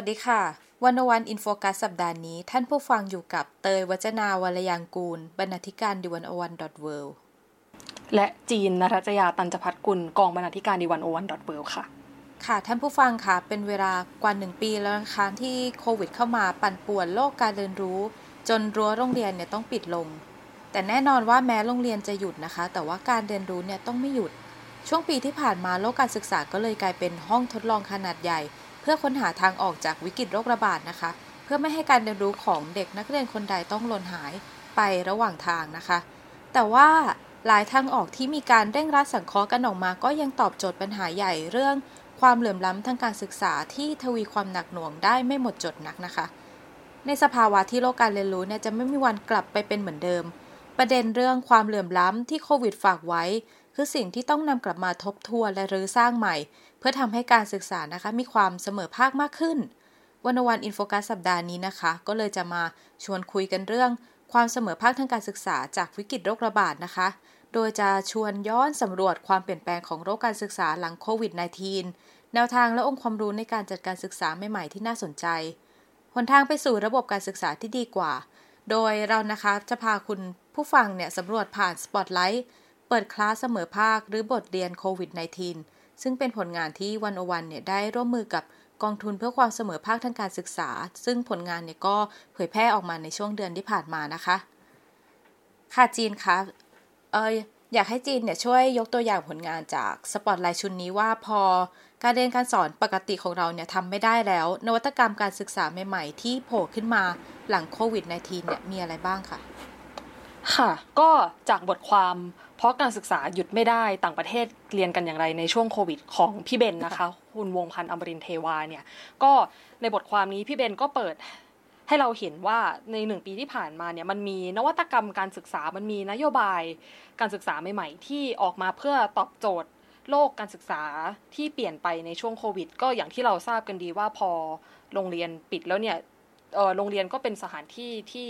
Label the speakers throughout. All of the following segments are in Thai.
Speaker 1: วั
Speaker 2: สดีค่ะ 101 In Focus สัปดาห์นี้ ท่านผู้ฟังอยู่กับเตยวัจนาวรยางกูล บรรณาธิการ The101.world
Speaker 3: และจีนนรัจยาตันจพัฒกุล กองบรรณาธิการ The101.world ค่ะ
Speaker 2: ค่ะ ท่านผู้ฟังค่ะ เป็นเวลากว่าหนึ่งปีแล้วนะคะที่โควิดเข้ามาปั่นป่วนโลกการเรียนรู้ จนรั้วโรงเรียนเนี่ยต้องปิดลง แต่แน่นอนว่าแม้โรงเรียนจะหยุดนะคะ แต่ว่าการเรียนรู้เนี่ยต้องไม่หยุด ช่วงปีที่ผ่านมาโลกการศึกษาก็เลยกลายเป็นห้องทดลองขนาดใหญ่ พื่อค้นหาทางออกจากวิกฤตโรคระบาดนะคะ เพื่อไม่ให้การเรียนรู้ของเด็กนักเรียนคนใดต้องหล่นหายไประหว่างทางนะคะ แต่ว่าหลายทางออกที่มีการเร่งรัดสังเคราะห์กันออกมา ก็ยังตอบโจทย์ปัญหาใหญ่เรื่องความเหลื่อมล้ำทางการศึกษาที่ทวีความหนักหน่วงได้ไม่หมดจดนักนะคะ ในสภาวะที่โลกการเรียนรู้เนี่ยจะไม่มีวันกลับไปเป็นเหมือนเดิม ประเด็นเรื่องความเหลื่อมล้ำที่โควิดฝากไว้ คือสิ่งที่ต้องนำกลับมาทบทวนและรื้อสร้างใหม่ เพื่อทำให้การศึกษานะคะมีความเสมอภาคมากขึ้น101 In Focus สัปดาห์นี้นะคะ ก็เลยจะมาชวนคุยกันเรื่อง ความเสมอภาคทางการศึกษาจากวิกฤตโรคระบาดนะคะ โดยจะชวนย้อนสำรวจความเปลี่ยนแปลงของโลกการศึกษาหลังโควิด -19 แนวทางและองค์ความรู้ในการจัดการศึกษาใหม่ๆที่น่าสนใจหนทางไปสู่ระบบการศึกษาที่ดีกว่า โดยเรานะคะจะพาคุณผู้ฟังเนี่ยสำรวจผ่านสปอตไลท์ เปิดคลาสเสมอภาคหรือบทเรียนโควิด -19 ซึ่งเป็นผลงานที่วันอวันเนี่ยได้ร่วมมือกับกองทุนเพื่อความเสมอภาคทางการศึกษา ซึ่งผลงานเนี่ยก็เผยแพร่ออกมาในช่วงเดือนที่ผ่านมานะคะ ค่ะจีนคะเอออยากให้จีนเนี่ยช่วยยกตัวอย่างผลงานจากสปอตไลท์ชุดนนี้ว่าพอการเรียนการสอนปกติของเราเนี่ยทำไม่ได้แล้ว นวัตกรรมการศึกษาใหม่ๆ ที่โผล่ขึ้นมาหลังโควิด -19 เนี่ยมีอะไรบ้างคะ
Speaker 3: ค่ะ ก็จากบทความ เพราะการศึกษาหยุดไม่ได้ต่างประเทศเรียนกันอย่างไรในช่วงโควิดของพี่เบนนะคะ คุณวงพันธ์อมรินเทวาเนี่ย ก็ในบทความนี้พี่เบนก็เปิดให้เราเห็นว่าในหนึ่งปีที่ผ่านมาเนี่ยมันมีนวัตกรรมการศึกษา มันมีนโยบายการศึกษาใหม่ๆ ที่ออกมาเพื่อตอบโจทย์โลกการศึกษาที่เปลี่ยนไปในช่วงโควิด ก็อย่างที่เราทราบกันดีว่าพอโรงเรียนปิดแล้วเนี่ยโรงเรียนก็เป็นสถานที่ที่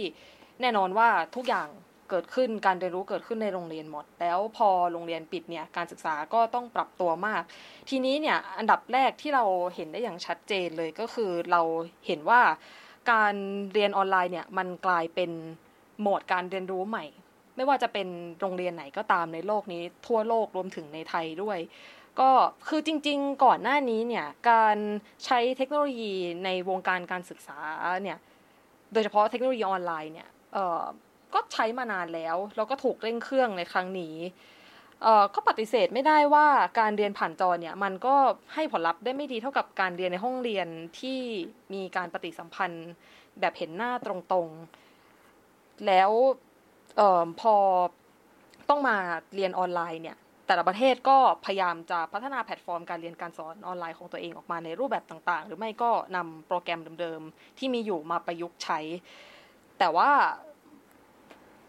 Speaker 3: แน่นอนว่าทุกอย่าง เกิดขึ้นการเรียนรู้เกิดขึ้นในโรงเรียนหมด แล้วพอโรงเรียนปิดเนี่ยการศึกษาก็ต้องปรับตัวมาก ทีนี้เนี่ยอันดับแรกที่เราเห็นได้อย่างชัดเจนเลยก็คือเราเห็นว่าการเรียนออนไลน์เนี่ยมันกลายเป็นโหมดการเรียนรู้ใหม่ ไม่ว่าจะเป็นโรงเรียนไหนก็ตามในโลกนี้ ทั่วโลกรวมถึงในไทยด้วย ก็คือจริง ๆ ก่อนหน้านี้เนี่ยการใช้เทคโนโลยีในวงการการศึกษาเนี่ยโดยเฉพาะเทคโนโลยีออนไลน์เนี่ย ก็ใช้มานานแล้ว แล้วก็ถูกเร่งเครื่องในครั้งนี้เอ่อก็ปฏิเสธไม่ได้ว่าการเรียนผ่านจอเนี่ย มันก็ให้ผลลัพธ์ได้ไม่ดีเท่ากับการเรียนในห้องเรียนที่มีการปฏิสัมพันธ์แบบเห็นหน้าตรงๆ แล้วเอ่อพอต้องมาเรียนออนไลน์เนี่ย แต่ละประเทศก็พยายามจะพัฒนาแพลตฟอร์มการเรียนการสอนออนไลน์ของตัวเองออกมาในรูปแบบต่างๆ หรือไม่ก็นำโปรแกรมเดิมๆ ที่มีอยู่มาประยุกต์ใช้ แต่ว่า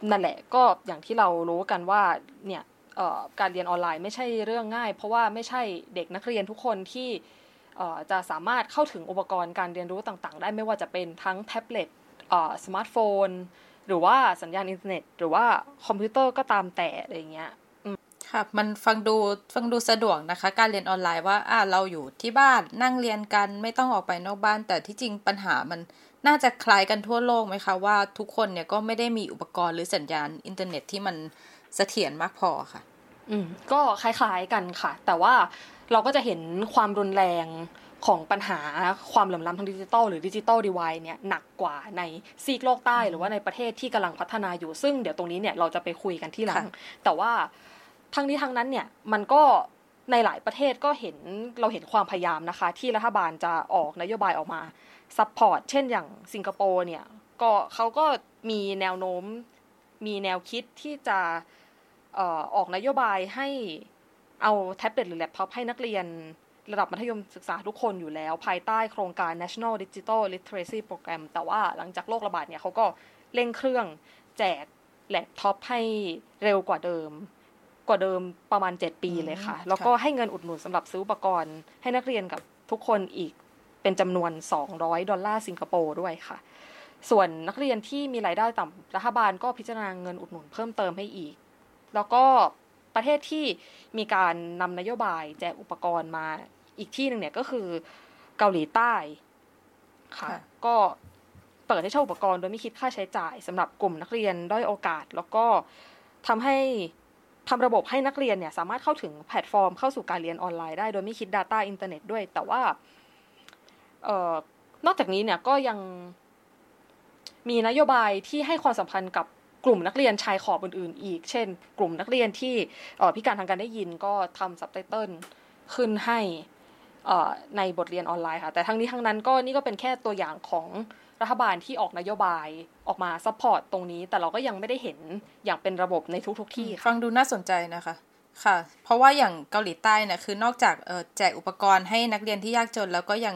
Speaker 3: นั่นแหละก็อย่างที่เรารู้กันว่าเนี่ยการเรียนออนไลน์ไม่ใช่เรื่องง่าย เพราะว่าไม่ใช่เด็กนักเรียนทุกคนที่จะสามารถเข้าถึงอุปกรณ์การเรียนรู้ต่างๆ ได้ไม่ว่าจะเป็นทั้งแท็บเล็ตสมาร์ทโฟน หรือว่าสัญญาณอินเทอร์เน็ต หรือว่าคอมพิวเตอร์ก็ตามแต่อะไรเงี้ย
Speaker 2: ค่ะมันฟังดูฟังดูสะดวกนะคะ การเรียนออนไลน์ว่าอ่าเราอยู่ที่บ้านนั่งเรียนกันไม่ต้องออกไปนอกบ้าน แต่ที่จริงปัญหามัน น่าจะคล้ายกันทั่วโลกไหมคะว่าทุกคนเนี่ยก็ไม่ได้มีอุปกรณ์หรือสัญญาณอินเทอร์เน็ตที่มันเสถียรมากพอค่ะ
Speaker 3: อืมก็คล้ายๆกันค่ะ แต่ว่าเราก็จะเห็นความรุนแรงของปัญหาความเหลื่อมล้ำทางดิจิตอลหรือ digital divide เนี่ยหนักกว่าในซีกโลกใต้หรือว่าในประเทศที่กำลังพัฒนาอยู่ซึ่งเดี๋ยวตรงนี้เนี่ยเราจะไปคุยกันทีหลัง แต่ว่าทั้งนี้ทั้งนั้นเนี่ยมันก็ในหลายประเทศก็เห็นเราเห็นความพยายามนะคะ ที่รัฐบาลจะออกนโยบายออกมา support เช่นอย่างสิงคโปร์เนี่ยก็เขาก็มีแนวโน้มมีแนวคิดที่จะออกนโยบายให้เอาแท็บเล็ตหรือแล็ปท็อปให้นักเรียนระดับมัธยมศึกษาทุกคนอยู่แล้ว ภายใต้โครงการ National Digital Literacy Program แต่ว่าหลังจากโรคระบาดเนี่ยเขาก็เร่งเครื่องแจกแล็ปท็อปให้เร็วกว่าเดิม กว่าเดิมประมาณ 7 ปีเลยค่ะ แล้วก็ให้เงินอุดหนุนสำหรับซื้ออุปกรณ์ ให้นักเรียนเกือบทุกคนอีก เป็นจำนวน 200 ดอลลาร์สิงคโปร์ด้วยค่ะ ส่วนนักเรียนที่มีรายได้ต่ำรัฐบาลก็พิจารณาเงินอุดหนุนเพิ่มเติมให้อีก แล้วก็ประเทศที่มีการนำนโยบายแจกอุปกรณ์มาอีกที่หนึ่งเนี่ยก็คือเกาหลีใต้ค่ะ ก็เปิดให้เช่าอุปกรณ์โดยไม่คิดค่าใช้จ่ายสำหรับกลุ่มนักเรียนด้อยโอกาส แล้วก็ทำให้ทำระบบให้นักเรียนเนี่ยสามารถเข้าถึงแพลตฟอร์มเข้าสู่การเรียนออนไลน์ได้โดยไม่คิด data อินเทอร์เน็ตด้วย แต่ว่าเอ่อ นอกจากนี้เนี่ยก็ยังมีนโยบายที่ให้ความสำคัญกับกลุ่มนักเรียนชายขอบอื่นๆ อีก เช่น กลุ่มนักเรียนที่พิการทางการได้ยินก็ทำซับไตเติลขึ้นให้ในบทเรียนออนไลน์ค่ะ แต่ทั้งนี้ทั้งนั้นก็นี่ก็เป็นแค่ตัวอย่างของรัฐบาลที่ออกนโยบายออกมา supportตรงนี้ แต่เราก็ยังไม่ได้เห็นอย่างเป็นระบบในทุกๆที่
Speaker 2: ฟังดูน่าสนใจนะคะค่ะ เพราะว่าอย่างเกาหลีใต้เนี่ยคือนอกจากแจกอุปกรณ์ให้นักเรียนที่ยากจนแล้วก็ยัง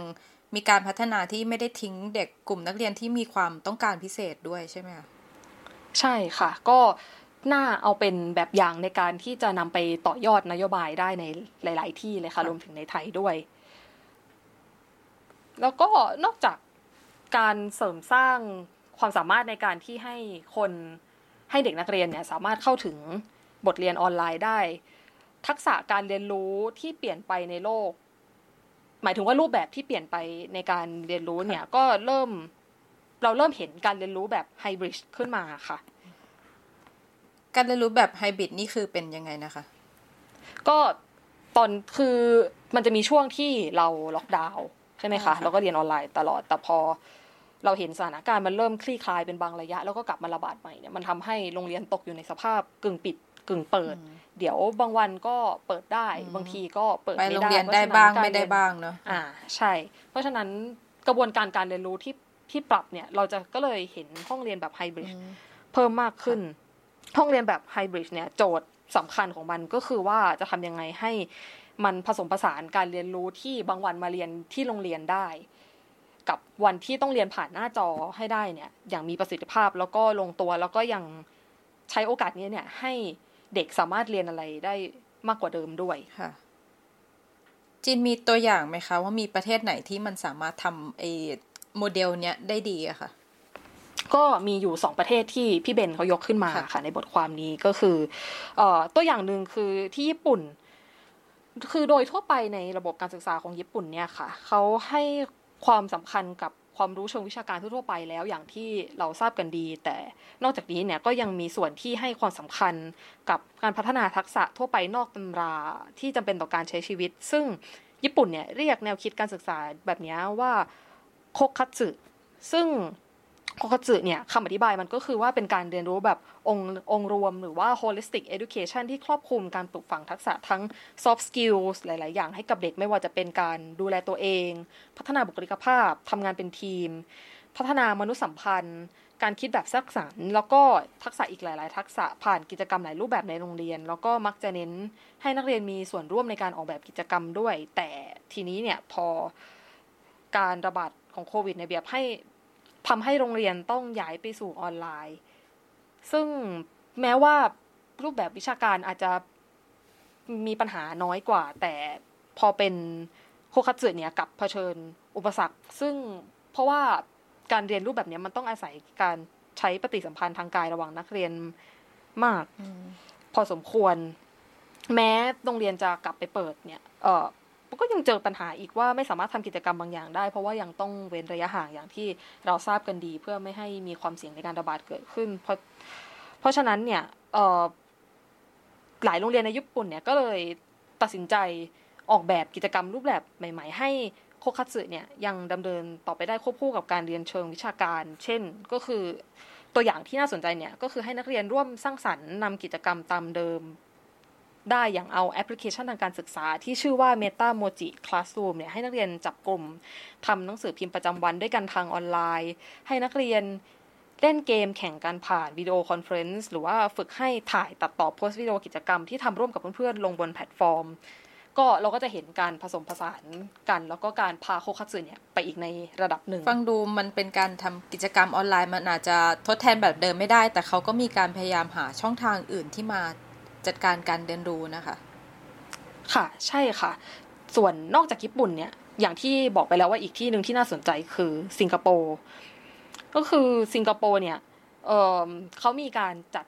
Speaker 2: มีการพัฒนาที่ไม่ได้ทิ้งเด็กกลุ่มนักเรียนที่มีความต้องการพิเศษด้วยใช่ไหมคะ
Speaker 3: ใช่ค่ะ ก็น่าเอาเป็นแบบอย่างในการที่จะนำไปต่อยอดนโยบายได้ในหลาย ๆ ที่เลยค่ะรวมถึงในไทยด้วย แล้วก็นอกจากการเสริมสร้างความสามารถในการที่ให้คนให้เด็กนักเรียนเนี่ยสามารถเข้าถึงบทเรียนออนไลน์ได้ ทักษะการเรียนรู้ที่เปลี่ยนไปในโลก หมายถึงว่ารูปแบบที่เปลี่ยนไปในการเรียนรู้เนี่ย ก็เริ่มเราเริ่มเห็นการเรียนรู้แบบไฮบริดขึ้นมาค่ะ
Speaker 2: การเรียนรู้แบบไฮบริดนี่คือเป็นยังไงนะคะ
Speaker 3: ก็ตอนคือมันจะมีช่วงที่เราล็อกดาวน์ใช่ไหมคะเราก็เรียนออนไลน์ตลอดแต่พอเราเห็นสถานการณ์มันเริ่มคลี่คลายเป็นบางระยะ แล้วก็กลับมาระบาดใหม่เนี่ยมันทำให้โรงเรียนตกอยู่ในสภาพกึ่งปิด กึ่งเปิด เดี๋ยวบางวันก็เปิดได้ บางทีก็เปิดไม่ได้
Speaker 2: โรงเรียนได้บ้างไม่ได้บ้างเนาะ
Speaker 3: อ่าใช่ เพราะฉะนั้นกระบวนการการเรียนรู้ที่ที่ปรับเนี่ย เราจะก็เลยเห็นห้องเรียนแบบไฮบริดเพิ่มมากขึ้น ห้องเรียนแบบไฮบริดเนี่ยโจทย์สำคัญของมันก็คือว่าจะทำยังไงให้มันผสมผสานการเรียนรู้ที่บางวันมาเรียนที่โรงเรียนได้ กับวันที่ต้องเรียนผ่านหน้าจอให้ได้เนี่ย อย่างมีประสิทธิภาพแล้วก็ลงตัวแล้วก็ยังใช้โอกาสนี้เนี่ย ให้ เด็กสามารถเรียนอะไรได้มากกว่าเดิมด้วย
Speaker 2: ค่ะ จีนมีตัวอย่างไหมคะว่ามีประเทศไหนที่มันสามารถทำไอโมเดลเนี้ยได้ดีอะค่ะ
Speaker 3: ก็มีอยู่สองประเทศที่พี่เบนเขายกขึ้นมาค่ะ ในบทความนี้ก็คือเอ่อตัวอย่างหนึ่งคือที่ญี่ปุ่น คือโดยทั่วไปในระบบการศึกษาของญี่ปุ่นเนี่ยค่ะเขาให้ความสำคัญกับ ความรู้เชิงวิชาการทั่วไปแล้วอย่างที่เราทราบกันดี แต่นอกจากนี้เนี่ยก็ยังมีส่วนที่ให้ความสำคัญกับการพัฒนาทักษะทั่วไปนอกตำราที่จำเป็นต่อการใช้ชีวิต ซึ่งญี่ปุ่นเนี่ยเรียกแนวคิดการศึกษาแบบนี้ว่าโคคัตสึซึ่ง โคคัตสึเนี่ยคำอธิบายมันก็คือว่าเป็นการเรียนรู้แบบองค์องรวมหรือว่า holistic education ที่ครอบคลุมการปลูกฝังทักษะทั้ง soft skills หลาย ๆ อย่างให้กับเด็กไม่ว่าจะเป็นการดูแลตัวเอง พัฒนาบุคลิกภาพทำงานเป็นทีม พัฒนามนุษยสัมพันธ์ การคิดแบบสร้างสรรค์แล้วก็ทักษะอีกหลาย ๆ ทักษะผ่านกิจกรรมหลายรูปแบบในโรงเรียน แล้วก็มักจะเน้นให้นักเรียนมีส่วนร่วมในการออกแบบกิจกรรมด้วย แต่ทีนี้เนี่ยพอการระบาดของโควิดในแบบให้ ทำให้โรงเรียนต้องย้ายไปสู่ออนไลน์ ซึ่งแม้ว่ารูปแบบวิชาการอาจจะมีปัญหาน้อยกว่า แต่พอเป็นโคคัตสึเนี่ยกับเผชิญอุปสรรค ซึ่งเพราะว่าการเรียนรูปแบบนี้มันต้องอาศัยการใช้ปฏิสัมพันธ์ทางกายระหว่างนักเรียนมาก พอสมควร แม้โรงเรียนจะกลับไปเปิดเนี่ย เออ ก็ยังเจอปัญหาอีกว่าไม่สามารถทำกิจกรรมบางอย่างได้ เพราะว่ายังต้องเว้นระยะห่างอย่างที่เราทราบกันดี เพื่อไม่ให้มีความเสี่ยงในการระบาดเกิดขึ้น เพราะเพราะฉะนั้นเนี่ยหลายโรงเรียนในญี่ปุ่นเนี่ยก็เลยตัดสินใจออกแบบกิจกรรมรูปแบบใหม่ ๆ ให้โคคัตสึเนี่ยยังดำเนินต่อไปได้ควบคู่กับการเรียนเชิงวิชาการ เช่นก็คือตัวอย่างที่น่าสนใจเนี่ยก็คือให้นักเรียนร่วมสร้างสรรค์นำกิจกรรมตามเดิม ได้อย่างเอาแอปพลิเคชันทางการศึกษา ที่ชื่อว่า Meta Moji Classroom เนี่ยให้นักเรียนจับกลุ่มทำหนังสือพิมพ์ประจำวันด้วยกันทางออนไลน์ ให้นักเรียนเล่นเกมแข่งกันผ่าน video conference หรือว่าฝึกให้ถ่ายตัดต่อโพสต์วิดีโอกิจกรรมที่ทำร่วมกับเพื่อนๆลงบนแพลตฟอร์ม ก็เราก็จะเห็นการผสมผสานกัน แล้วก็การพาโคคัตสึเนี่ยไปอีกในระดับหนึ่ง
Speaker 2: ฟังดูมันเป็นการทำกิจกรรมออนไลน์มันอาจจะทดแทนแบบเดิมไม่ได้ แต่เขาก็มีการพยายามหาช่องทางอื่นที่มา จัดการการเรียนรู้นะคะ
Speaker 3: ค่ะใช่ค่ะ ส่วนนอกจากญี่ปุ่นเนี่ย อย่างที่บอกไปแล้วว่าอีกที่หนึ่งที่น่าสนใจคือสิงคโปร์ก็คือสิงคโปร์เนี่ยเเขามีการจัด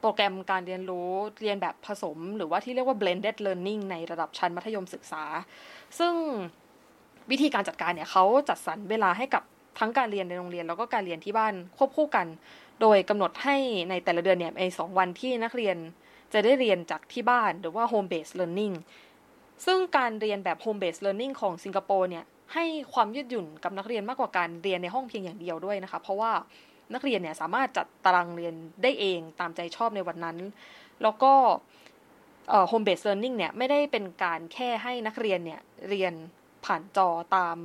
Speaker 3: โปรแกรมการเรียนรู้เรียนแบบผสม หรือว่าที่เรียกว่า blended learning ในระดับชั้นมัธยมศึกษา ซึ่งวิธีการจัดการเนี่ยเขาจัดสรรเวลาให้กับทั้งการเรียนในโรงเรียน แล้วก็การเรียนที่บ้านควบคู่กัน โดยกำหนดให้ในแต่ละเดือนเนี่ยในสองวันที่นักเรียน จะได้เรียนจากที่บ้านหรือว่า home based learning ซึ่งการเรียนแบบ home based learning ของสิงคโปร์เนี่ยให้ความยืดหยุ่นกับนักเรียนมากกว่าการเรียนในห้องเพียงอย่างเดียวด้วยนะคะ เพราะว่านักเรียนเนี่ยสามารถจัดตารางเรียนได้เองตามใจชอบในวันนั้น แล้วก็ home based learning เนี่ยไม่ได้เป็นการแค่ให้นักเรียนเนี่ยเรียนผ่านจอตาม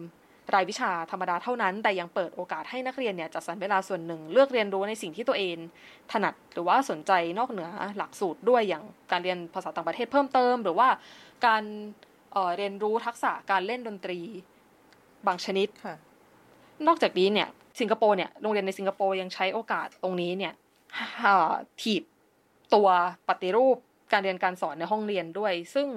Speaker 3: รายวิชาธรรมดาเท่านั้น แต่ยังเปิดโอกาสให้นักเรียนเนี่ยจัดสรรเวลาส่วนหนึ่ง เลือกเรียนรู้ในสิ่งที่ตัวเอง ถนัดหรือว่าสนใจนอกเหนือหลักสูตรด้วยอย่างการเรียนภาษาต่างประเทศเพิ่มเติม หรือว่าการเเรียนรู้ทักษะการเล่นดนตรีบางชนิดนอกจากนี้เนี่ยสิงคโปร์เนี่ยโรงเรียนในสิงคโปร์ยังใช้โอกาสตรงนี้เนี่ยถีบตัวปฏิรูปการเรียนการสอนในห้องเรียนด้วย ซึ่ง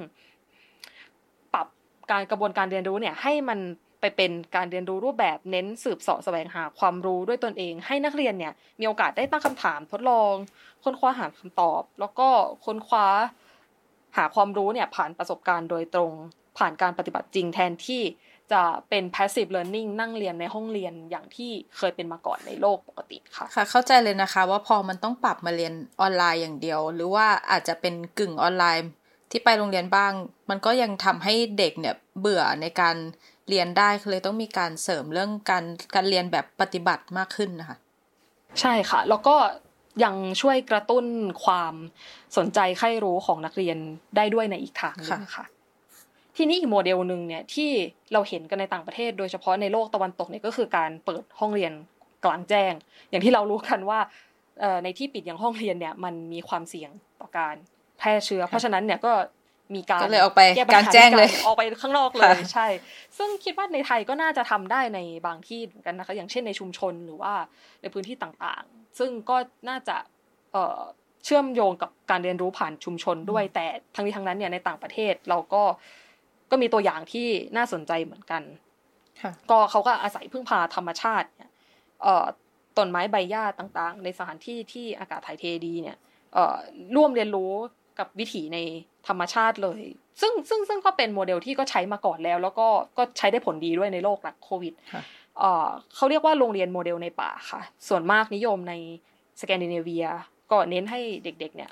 Speaker 3: ปรับการกระบวนการเรียนรู้เนี่ยให้มัน ไปเป็นการเรียนรู้รูปแบบเน้นสืบเสาะแสวงหาความรู้ด้วยตนเอง ให้นักเรียนเนี่ยมีโอกาสได้ตั้งคำถามทดลอง ค้นคว้าหาคำตอบ แล้วก็ค้นคว้าหาความรู้เนี่ยผ่านประสบการณ์โดยตรง ผ่านการปฏิบัติจริงแทนที่จะเป็น passive learning นั่งเรียนในห้องเรียนอย่างที่เคยเป็นมาก่อนในโลกปกติค่ะ
Speaker 2: ค่ะ เข้าใจเลยนะคะว่าพอมันต้องปรับมาเรียนออนไลน์อย่างเดียว หรือว่าอาจจะเป็นกึ่งออนไลน์ที่ไปโรงเรียนบ้าง มันก็ยังทำให้เด็กเนี่ยเบื่อในการ เรียนได้เลยต้องมีการเสริมเรื่องการการเรียนแบบปฏิบัติมากขึ้นนะคะ
Speaker 3: ใช่ค่ะ แล้วก็ยังช่วยกระตุ้นความสนใจใคร่รู้ของนักเรียนได้ด้วยในอีกทางนึงค่ะ ทีนี้อีกโมเดลหนึ่งเนี่ยที่เราเห็นกันในต่างประเทศ โดยเฉพาะในโลกตะวันตกเนี่ยก็คือการเปิดห้องเรียนกลางแจ้ง อย่างที่เรารู้กันว่าในที่ปิดอย่างห้องเรียนเนี่ยมันมีความเสี่ยงต่อการแพร่เชื้อ เพราะฉะนั้นเนี่ยก็ มีการ
Speaker 2: ก็เลยออกไปกลางแจ้งเลย
Speaker 3: ออกไปข้างนอกเลยใช่ ซึ่งคิดว่าในไทยก็น่าจะทำได้ในบางที่เหมือนกันนะคะ อย่างเช่นในชุมชนหรือว่าในพื้นที่ต่างๆ ซึ่งก็น่าจะเชื่อมโยงกับการเรียนรู้ผ่านชุมชนด้วย แต่ทั้งนี้ทั้งนั้นเนี่ยในต่างประเทศเราก็ก็มีตัวอย่างที่น่าสนใจเหมือนกันก็เขาก็อาศัยพึ่งพาธรรมชาติเนี่ยต้นไม้ใบหญ้าต่างๆ ในสถานที่ที่อากาศถ่ายเทดีเนี่ยร่วมเรียนรู้ กับวิถีในธรรมชาติเลย ซึ่งซึ่งซึ่งก็เป็นโมเดลที่ก็ใช้มาก่อนแล้ว แล้วก็ก็ใช้ได้ผลดีด้วยในโลกหลังโควิดเขาเรียกว่าโรงเรียนโมเดลในป่าค่ะ ส่วนมากนิยมในสแกนดิเนเวีย ก็เน้นให้เด็กๆเนี่ย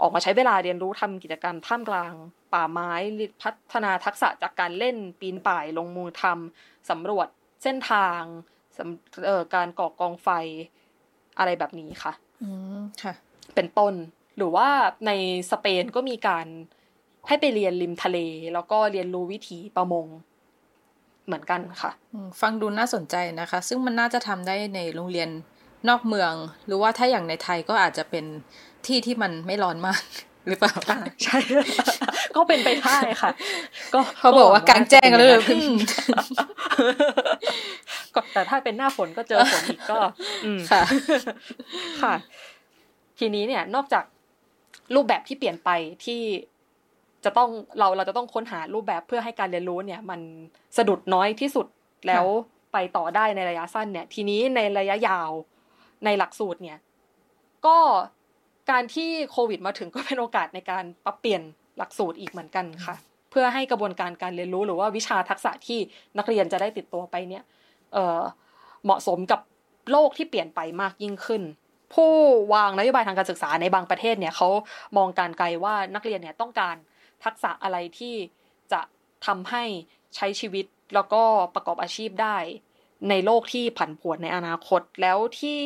Speaker 3: ออกมาใช้เวลาเรียนรู้ทำกิจกรรมท่ามกลาง ป่าไม้พัฒนาทักษะจากการเล่นปีนป่ายลงมือทำสำรวจเส้นทางเอ่อการก่อกองไฟอะไรแบบนี้ค่ะ
Speaker 2: อืมค่ะ
Speaker 3: เป็นต้น หรือว่าในสเปนก็มีการให้ไปเรียนริมทะเล แล้วก็เรียนรู้วิถีประมงเหมือนกันค่ะ
Speaker 2: ฟังดูน่าสนใจนะคะ ซึ่งมันน่าจะทำได้ในโรงเรียนนอกเมือง หรือว่าถ้าอย่างในไทยก็อาจจะเป็นที่ที่มันไม่ร้อนมากหรือเปล่า
Speaker 3: ใช่ ก็เป็นไปได้ค่ะ ก็
Speaker 2: เขาบอกว่ากลางแจ้งเลย
Speaker 3: ก็แต่ถ้าเป็นหน้าฝนก็เจอฝนอีกก็ค่ะ ค่ะ ทีนี้เนี่ยนอกจาก รูปแบบที่เปลี่ยนไปที่จะต้องเราเราจะต้องค้นหารูปแบบเพื่อให้การเรียนรู้เนี่ย มันสะดุดน้อยที่สุดแล้วไปต่อได้ในระยะสั้นเนี่ย ทีนี้ในระยะยาวในหลักสูตรเนี่ย ก็การที่โควิดมาถึงก็เป็นโอกาสในการปรับเปลี่ยนหลักสูตรอีกเหมือนกันค่ะ เพื่อให้กระบวนการการเรียนรู้หรือว่าวิชาทักษะที่นักเรียนจะได้ติดตัวไปเนี่ย เเหมาะสมกับโลกที่เปลี่ยนไปมากยิ่งขึ้น ผู้วางนโยบายทางการศึกษาในบางประเทศเนี่ยเขามองการไกลว่านักเรียนเนี่ยต้องการทักษะอะไรที่จะทำให้ใช้ชีวิตแล้วก็ประกอบอาชีพได้ ในโลกที่ผันผวนในอนาคตแล้วที่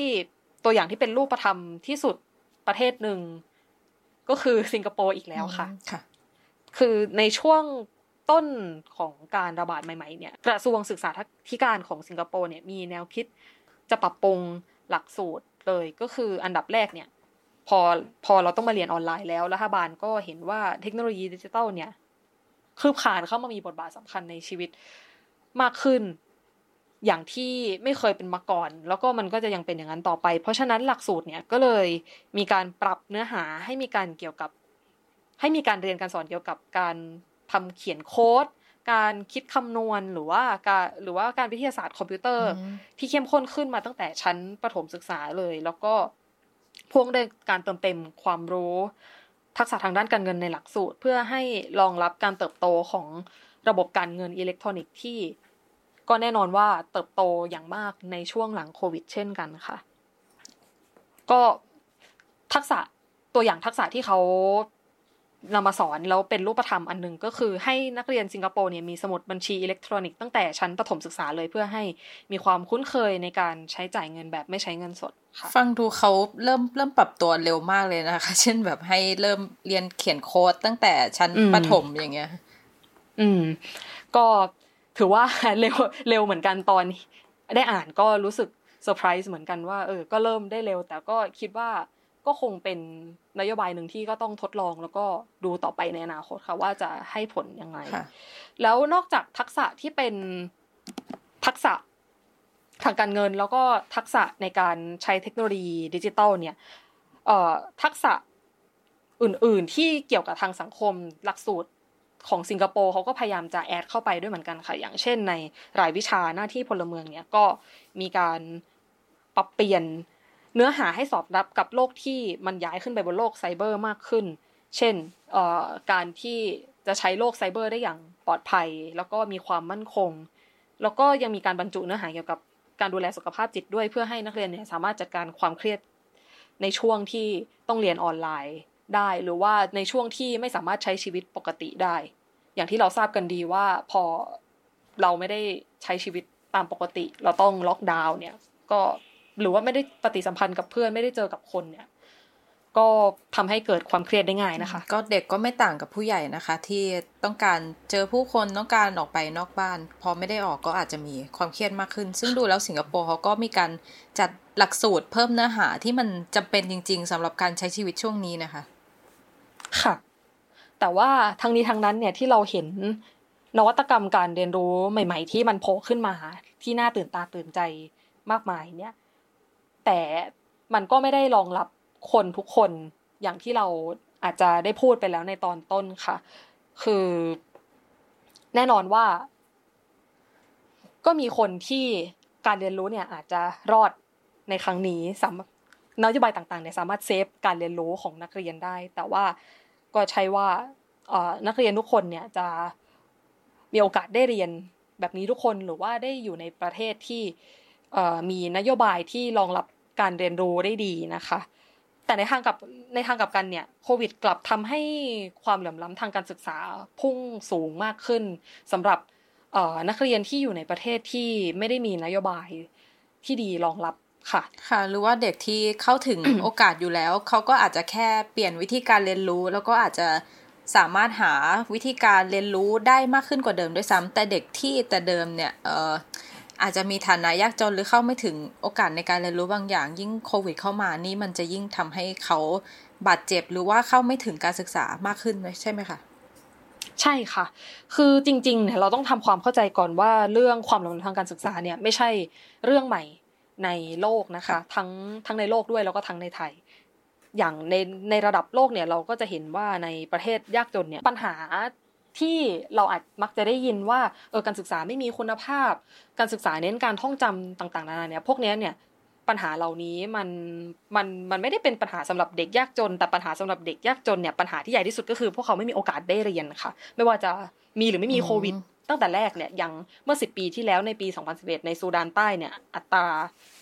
Speaker 3: ตัวอย่างที่เป็นรูปธรรมที่สุดประเทศหนึ่งก็คือสิงคโปร์อีกแล้วค่ะ
Speaker 2: ค่ะ
Speaker 3: คือในช่วงต้นของการระบาดใหม่ ๆ เนี่ยกระทรวงศึกษาธิการของสิงคโปร์เนี่ยมีแนวคิดจะปรับปรุงหลักสูตร เลยก็คืออันดับแรกเนี่ยพอพอเราต้องมาเรียนออนไลน์แล้วรัฐบาลก็เห็นว่าเทคโนโลยีดิจิทัลเนี่ยคืบคานเข้ามามีบทบาทสำคัญในชีวิตมากขึ้น อย่างที่ไม่เคยเป็นมาก่อน แล้วก็มันก็จะยังเป็นอย่างนั้นต่อไป เพราะฉะนั้นหลักสูตรเนี่ยก็เลยมีการปรับเนื้อหาให้มีการเกี่ยวกับ ให้มีการเรียนการสอนเกี่ยวกับการทำเขียนโค้ด การคิดคำนวณหรือว่าการหรือว่าการวิทยาศาสตร์คอมพิวเตอร์ ที่เข้มข้นขึ้นมาตั้งแต่ชั้นประถมศึกษาเลย แล้วก็พ่วงด้วยการเติมเต็มความรู้ ทักษะทางด้านการเงินในหลักสูตร เพื่อให้รองรับการเติบโตของระบบการเงินอิเล็กทรอนิกส์ที่ ก็แน่นอนว่าเติบโตอย่างมากในช่วงหลังโควิด เช่นกันค่ะ ก็ทักษะตัวอย่างทักษะที่เขา นำมาสอนแล้วเป็นรูปธรรมอันหนึ่งก็คือให้นักเรียนสิงคโปร์เนี่ยมีสมุดบัญชีอิเล็กทรอนิกส์ตั้งแต่ชั้นประถมศึกษาเลยเพื่อให้มีความคุ้นเคยในการใช้จ่ายเงินแบบไม่ใช้เงินสดค่ะ
Speaker 2: ฟังดูเขาเริ่มเริ่มปรับตัวเร็วมากเลยนะคะ เช่นแบบให้เริ่มเรียนเขียนโค้ดตั้งแต่ชั้น
Speaker 3: อืม
Speaker 2: ประถมอย่างเงี้ย
Speaker 3: อืม ก็ถือว่าเร็วเร็วเหมือนกันตอนได้อ่านก็รู้สึกเซอร์ไพรส์เหมือนกันว่าเออก็เริ่มได้เร็ว แต่ก็คิดว่า ก็คงเป็นนโยบายหนึ่งที่ก็ต้องทดลองแล้วก็ดูต่อไปในอนาคตค่ะว่าจะให้ผลยังไง
Speaker 2: ค่ะ
Speaker 3: แล้วนอกจากทักษะที่เป็นทักษะทางการเงินแล้วก็ทักษะในการใช้เทคโนโลยีดิจิตอลเนี่ยเอ่อทักษะอื่น ๆ ที่เกี่ยวกับทางสังคมหลักสูตรของสิงคโปร์เขาก็พยายามจะ add เข้าไปด้วยเหมือนกันค่ะ อย่างเช่นในรายวิชาหน้าที่พลเมืองเนี่ยก็มีการปรับเปลี่ยน เนื้อหาให้สอดรับกับโลกที่มันย้ายขึ้นไปบนโลกไซเบอร์มากขึ้น เช่นการที่จะใช้โลกไซเบอร์ได้อย่างปลอดภัย แล้วก็มีความมั่นคง แล้วก็ยังมีการบรรจุเนื้อหาเกี่ยวกับการดูแลสุขภาพจิตด้วยเพื่อให้นักเรียนเนี่ยสามารถจัดการความเครียดในช่วงที่ต้องเรียนออนไลน์ได้ หรือว่าในช่วงที่ไม่สามารถใช้ชีวิตปกติได้ อย่างที่เราทราบกันดีว่าพอเราไม่ได้ใช้ชีวิตตามปกติ เราต้องล็อกดาวน์เนี่ยก็ หรือว่าไม่ได้ปฏิสัมพันธ์กับเพื่อนไม่ได้เจอกับคนเนี่ย ก็ทำให้เกิดความเครียดได้ง่ายนะคะ
Speaker 2: ก็เด็กก็ไม่ต่างกับผู้ใหญ่นะคะ ที่ต้องการเจอผู้คนต้องการออกไปนอกบ้าน พอไม่ได้ออกก็อาจจะมีความเครียดมากขึ้น ซึ่งดูแล้วสิงคโปร์เขาก็มีการจัดหลักสูตรเพิ่มเนื้อหาที่มันจำเป็นจริง ๆสำหรับการใช้ชีวิตช่วงนี้นะคะ
Speaker 3: ค่ะ แต่ว่าทั้งนี้ทั้งนั้นเนี่ยที่เราเห็นนวัตกรรมการเรียนรู้ใหม่ ๆ ที่มันโผล่ขึ้นมาที่น่าตื่นตาตื่นใจมากมายเนี่ย แต่มันก็ไม่ได้รองรับคนทุกคนอย่างที่เราอาจจะได้พูดไปแล้วในตอนต้นค่ะ คือแน่นอนว่า ก็มีคนที่การเรียนรู้เนี่ยอาจจะรอดในครั้งนี้สามนโยบายต่างๆเนี่ยสามารถเซฟการเรียนรู้ของนักเรียนได้ แต่ว่าก็ใช่ว่านักเรียนทุกคนเนี่ยจะมีโอกาสได้เรียนแบบนี้ทุกคนหรือว่าได้อยู่ในประเทศที่มีนโยบายที่รองรับ การเรียนรู้ได้ดีนะคะ แต่ในทางกลับในทางกลับกันเนี่ยโควิดกลับทำให้ความเหลื่อมล้ำทางการศึกษาพุ่งสูงมากขึ้นสำหรับเอ่อนักเรียนที่อยู่ในประเทศที่ไม่ได้มีนโยบายที่ดีรองรับค่ะ
Speaker 2: ค่ะ หรือว่าเด็กที่เข้าถึงโอกาสอยู่แล้ว เขาก็อาจจะแค่เปลี่ยนวิธีการเรียนรู้ แล้วก็อาจจะสามารถหาวิธีการเรียนรู้ได้มากขึ้นกว่าเดิมด้วยซ้ำแต่เด็กที่แต่เดิมเนี่ยเอ่อ อาจจะมีฐานะยากจนหรือเข้าไม่ถึงโอกาสในการเรียนรู้บางอย่าง ยิ่งโควิดเข้ามานี่มันจะยิ่งทำให้เขาบาดเจ็บหรือว่าเข้าไม่ถึงการศึกษามากขึ้นใช่ไหมคะ
Speaker 3: ใช่ค่ะ คือจริงๆเนี่ยเราต้องทำความเข้าใจก่อนว่าเรื่องความเหลื่อมล้ำทางการศึกษาเนี่ยไม่ใช่เรื่องใหม่ในโลกนะคะ ทั้งทั้งในโลกด้วยแล้วก็ทั้งในไทย อย่างในในระดับโลกเนี่ยเราก็จะเห็นว่าในประเทศยากจนเนี่ยปัญหา ที่เราอาจมักจะได้ยินว่าเออการศึกษาไม่มีคุณภาพ การศึกษาเน้นการท่องจำต่างๆนานาเนี่ยพวกเนี้ยเนี่ยปัญหาเหล่านี้มันมันมันไม่ได้เป็นปัญหาสำหรับเด็กยากจน แต่ปัญหาสำหรับเด็กยากจนเนี่ยปัญหาที่ใหญ่ที่สุดก็คือ พวกเขาไม่มีโอกาสได้เรียนค่ะ ไม่ว่าจะมีหรือไม่มีโควิด ตั้งแต่แรกเนี่ยอย่างเมื่อ 10 ปีที่แล้วในปี 2011 ในซูดานใต้เนี่ยอัตรา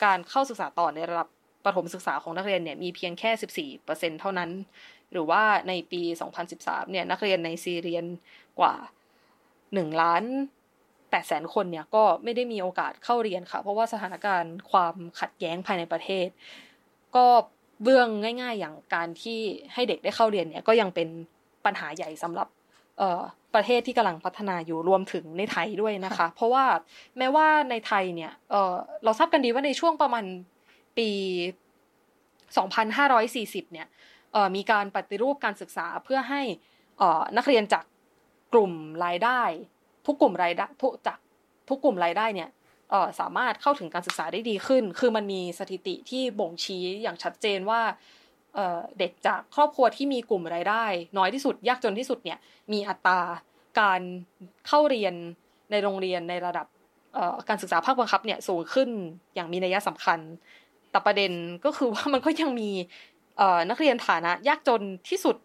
Speaker 3: การเข้าศึกษาต่อในระดับประถมศึกษาของนักเรียนเนี่ยมีเพียงแค่ 14%เท่านั้น หรือว่าในปี 2013 เนี่ยนักเรียนในซีเรียนกว่า1ล้าน8แสนคนเนี่ยก็ไม่ได้มีโอกาสเข้าเรียนค่ะ เพราะว่าสถานการณ์ความขัดแย้งภายในประเทศ ก็เบื้องง่าย ๆ อย่างการที่ให้เด็กได้เข้าเรียนเนี่ยก็ยังเป็นปัญหาใหญ่สำหรับเอ่อประเทศที่กำลังพัฒนาอยู่รวมถึงในไทยด้วยนะคะ เพราะว่าแม้ว่าในไทยเนี่ยเอ่อเราทราบกันดีว่าในช่วงประมาณปี 2540 เนี่ยเอ่อ มีการปฏิรูปการศึกษาเพื่อให้นักเรียนจากกลุ่มรายได้ ทุกกลุ่มรายได้ทุกจากทุกกลุ่มรายได้เนี่ยสามารถเข้าถึงการศึกษาได้ดีขึ้น คือมันมีสถิติที่บ่งชี้อย่างชัดเจนว่าเอ่อเด็กจากครอบครัวที่มีกลุ่มรายได้ น้อยที่สุดยากจนที่สุดเนี่ยมีอัตราการเข้าเรียนในโรงเรียนในระดับการศึกษาภาคบังคับเนี่ยสูงขึ้นอย่างมีนัยสำคัญ แต่ประเด็นก็คือว่ามันก็ยังมี นักเรียนฐานะยากจนที่สุด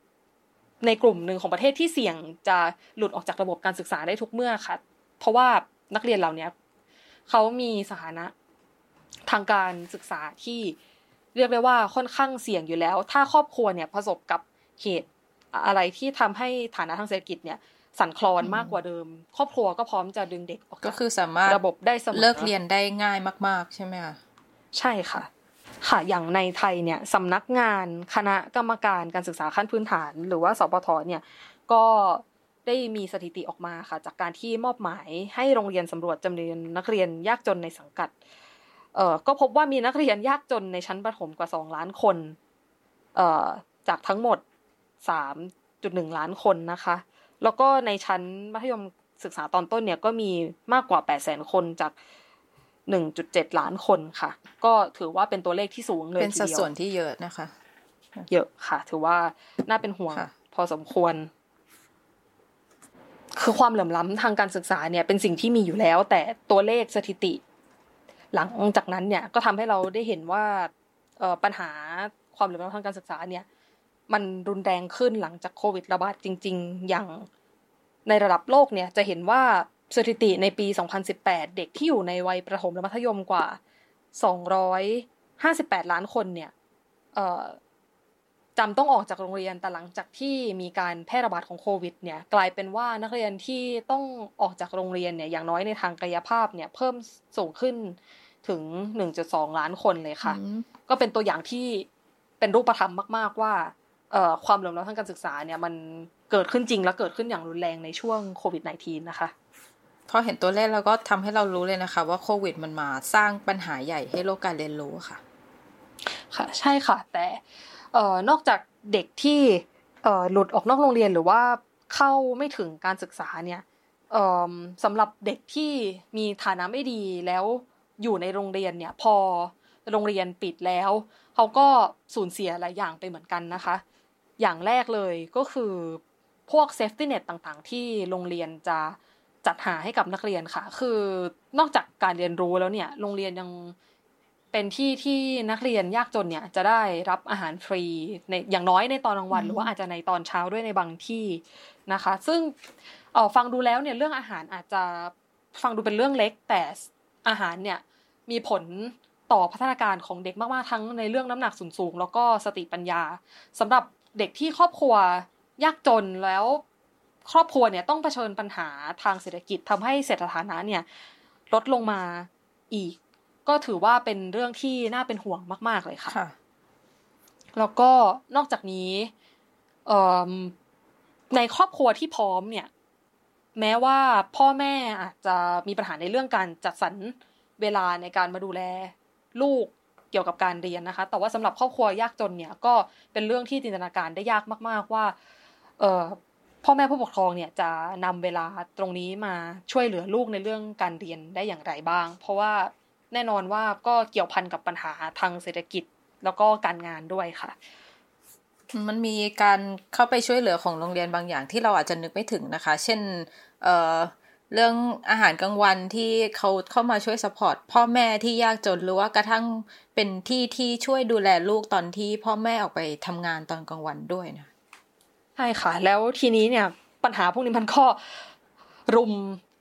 Speaker 3: ในกลุ่มหนึ่งของประเทศที่เสี่ยงจะหลุดออกจากระบบการศึกษาได้ทุกเมื่อค่ะ เพราะว่านักเรียนเหล่านี้เขามีสถานะทางการศึกษาที่เรียกได้ว่าค่อนข้างเสี่ยงอยู่แล้ว ถ้าครอบครัวเนี่ยประสบกับเหตุอะไรที่ทำให้ฐานะทางเศรษฐกิจเนี่ย สั่นคลอนมากกว่าเดิม ครอบครัวก็พร้อมจะดึงเด็กออก
Speaker 2: ก็คือสามารถ
Speaker 3: ระบบได้เสม
Speaker 2: อเลิกเรียนได้ง่ายมาก ๆ ใช่ไหมคะ
Speaker 3: ใช่ค่ะ ค่ะอย่างในไทยเนี่ยสำนักงานคณะกรรมการการศึกษาขั้นพื้นฐาน หรือว่าสปทเนี่ยก็ได้มีสถิติออกมาค่ะ จากการที่มอบหมายให้โรงเรียนสำรวจจำนวนนักเรียนยากจนในสังกัดเอ่อก็พบว่ามีนักเรียนยากจนในชั้นประถมกว่าสองล้านคนเอ่อจากทั้งหมดสามจุดหนึ่งล้านคนนะคะ แล้วก็ในชั้นมัธยมศึกษาตอนต้นเนี่ยก็มีมากกว่า 8 0 0แสนคนจาก 1.7 ล้านคนค่ะ ก็ถือว่าเป็นตัวเลขที่สูงเลย
Speaker 2: เป็นสัดส่วนที่เยอะนะคะ
Speaker 3: เยอะค่ะ ถือว่าน่าเป็นห่วงพอสมควร คือความเหลื่อมล้ำทางการศึกษาเนี่ย เป็นสิ่งที่มีอยู่แล้ว แต่ตัวเลขสถิติ หลังจากนั้นเนี่ย ก็ทำให้เราได้เห็นว่าปัญหาความเหลื่อมล้ำทางการศึกษาเนี่ย มันรุนแรงขึ้นหลังจากโควิดระบาดจริง ๆ อย่างในระดับโลกเนี่ยจะเห็นว่า สถิติในปี 2018 เด็กที่อยู่ในวัยประถมและมัธยมกว่า 258 ล้านคนเนี่ยจำต้องออกจากโรงเรียนแต่หลังจากที่มีการแพร่ระบาดของโควิดเนี่ยกลายเป็นว่านักเรียนที่ต้องออกจากโรงเรียนเนี่ยอย่างน้อยในทางกายภาพเนี่ยเพิ่มสูงขึ้นถึง 1.2 ล้านคนเลยค่ะ ก็เป็นตัวอย่างที่เป็นรูปธรรมมาก ๆ ว่าความเหลื่อมล้ำทางการศึกษาเนี่ยมันเกิดขึ้นจริงและเกิดขึ้นอย่างรุนแรงในช่วงโควิด -19 นะคะ
Speaker 2: พอเห็นตัวเลขแล้วก็ทำให้เรารู้เลยนะคะ ว่าโควิดมันมาสร้างปัญหาใหญ่ให้โลกการเรียนรู้ค่ะ
Speaker 3: ค่ะใช่ค่ะ แต่เอ่อนอกจากเด็กที่เอ่อหลุดออกนอกโรงเรียนหรือว่าเข้าไม่ถึงการศึกษาเนี่ยเอ่อสำหรับเด็กที่มีฐานะไม่ดีแล้วอยู่ในโรงเรียนเนี่ย พอโรงเรียนปิดแล้วเขาก็สูญเสียหลายอย่างไปเหมือนกันนะคะ อย่างแรกเลยก็คือพวก safety net ต่างๆ ที่โรงเรียนจะ จัดหาให้กับนักเรียนค่ะ คือนอกจากการเรียนรู้แล้วเนี่ยโรงเรียนยังเป็นที่ที่นักเรียนยากจนเนี่ยจะได้รับอาหารฟรีในอย่างน้อยในตอนกลางวัน หรือว่าอาจจะในตอนเช้าด้วยในบางที่นะคะ ซึ่งเออฟังดูแล้วเนี่ยเรื่องอาหารอาจจะฟังดูเป็นเรื่องเล็ก แต่อาหารเนี่ยมีผลต่อพัฒนาการของเด็กมากๆทั้งในเรื่องน้ำหนักสูงๆแล้วก็สติปัญญาสำหรับเด็กที่ครอบครัวยากจนแล้ว ครอบครัวเนี่ยต้องเผชิญปัญหาทางเศรษฐกิจทำให้เศรษฐฐานะเนี่ยลดลงมาอีก ก็ถือว่าเป็นเรื่องที่น่าเป็นห่วงมาก ๆ เลยค่ะคะแล้วก็นอกจากนี้ในครอบครัวที่พร้อมเนี่ย แม้ว่าพ่อแม่อาจจะมีปัญหาในเรื่องการจัดสรรเวลาในการมาดูแลลูกเกี่ยวกับการเรียนนะคะ แต่ว่าสำหรับครอบครัวยากจนเนี่ย ก็เป็นเรื่องที่จินตนาการได้ยากมาก ๆ ว่าเออ พ่อแม่ผู้ปกครองเนี่ยจะนำเวลาตรงนี้มาช่วยเหลือลูกในเรื่องการเรียนได้อย่างไรบ้าง เพราะว่าแน่นอนว่าก็เกี่ยวพันกับปัญหาทางเศรษฐกิจแล้วก็การงานด้วยค่ะ
Speaker 2: มันมีการเข้าไปช่วยเหลือของโรงเรียนบางอย่างที่เราอาจจะนึกไม่ถึงนะคะ เช่นเออเรื่องอาหารกลางวันที่เขาเข้ามาช่วยสปอร์ตพ่อแม่ที่ยากจนหรือว่ากระทั่งเป็นที่ที่ช่วยดูแลลูกตอนที่พ่อแม่ออกไปทำงานตอนกลางวันด้วยนะ
Speaker 3: ใช่ค่ะ แล้วทีนี้เนี่ย ปัญหาพวกนี้มันก็รุม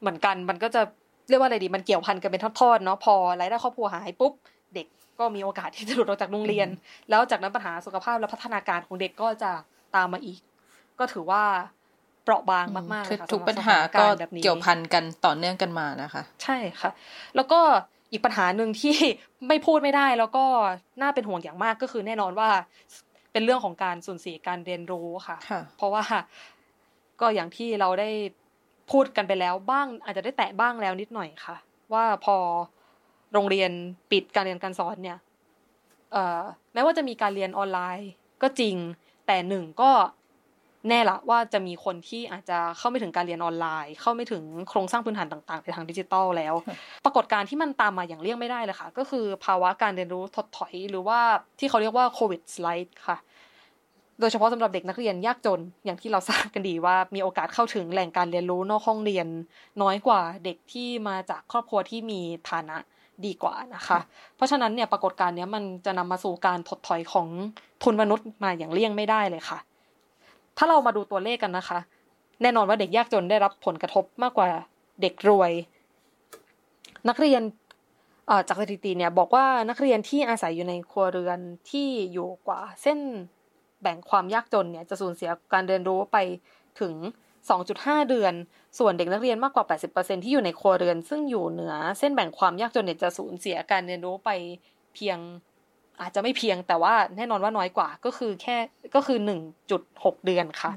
Speaker 3: เหมือนกัน มันก็จะเรียกว่าอะไรดี มันเกี่ยวพันกันเป็นทอดๆเนาะ พอรายได้ครอบครัวหายปุ๊บ เด็กก็มีโอกาสที่จะหลุดออกจากโรงเรียน แล้วจากนั้นปัญหาสุขภาพและพัฒนาการของเด็กก็จะตามมาอีก ก็ถือว่าเปราะบางมากๆ
Speaker 2: คือทุกปัญหาก็เกี่ยวพันกันต่อเนื่องกันมานะคะ
Speaker 3: ใช่ค่ะ แล้วก็อีกปัญหาหนึ่งที่ไม่พูดไม่ได้ แล้วก็น่าเป็นห่วงอย่างมากก็คือแน่นอนว่า เป็นเรื่องของการสูญเสียการเรียนรู้ค่ะ เพราะว่าก็อย่างที่เราได้พูดกันไปแล้วบ้าง อาจจะได้แตะบ้างแล้วนิดหน่อยค่ะ ว่าพอโรงเรียนปิดการเรียนการสอนเนี่ยแม้ว่าจะมีการเรียนออนไลน์ก็จริง แต่หนึ่งก็ แน่ละว่าจะมีคนที่อาจจะเข้าไม่ถึงการเรียนออนไลน์ เข้าไม่ถึงโครงสร้างพื้นฐานต่างๆในทางดิจิทัลแล้ว ปรากฏการณ์ที่มันตามมาอย่างเลี่ยงไม่ได้เลยค่ะ ก็คือภาวะการเรียนรู้ถดถอยหรือว่าที่เขาเรียกว่าโควิดสไลด์ค่ะ โดยเฉพาะสำหรับเด็กนักเรียนยากจนอย่างที่เราทราบกันดีว่ามีโอกาสเข้าถึงแหล่งการเรียนรู้นอกห้องเรียน น้อยกว่าเด็กที่มาจากครอบครัวที่มีฐานะดีกว่านะคะ เพราะฉะนั้นเนี่ยปรากฏการณ์นี้มันจะนำมาสู่การถดถอยของทุนมนุษย์มาอย่างเลี่ยงไม่ได้เลยค่ะ ถ้าเรามาดูตัวเลขกันนะคะ แน่นอนว่าเด็กยากจนได้รับผลกระทบมากกว่าเด็กรวย นักเรียนจากสถิติเนี่ยบอกว่านักเรียนที่อาศัยอยู่ในครัวเรือนที่อยู่กว่า เส้นแบ่งความยากจนเนี่ยจะสูญเสียการเรียนรู้ไปถึง 2.5 เดือน ส่วนเด็กนักเรียนมากกว่า 80%ที่อยู่ในครัวเรือน ซึ่งอยู่เหนือเส้นแบ่งความยากจนเนี่ยจะสูญเสียการเรียนรู้ไปเพียง อาจจะไม่เพียงแต่ว่าแน่นอนว่าน้อยกว่าก็คือแค่ก็คือ1.6เดือนค่ะ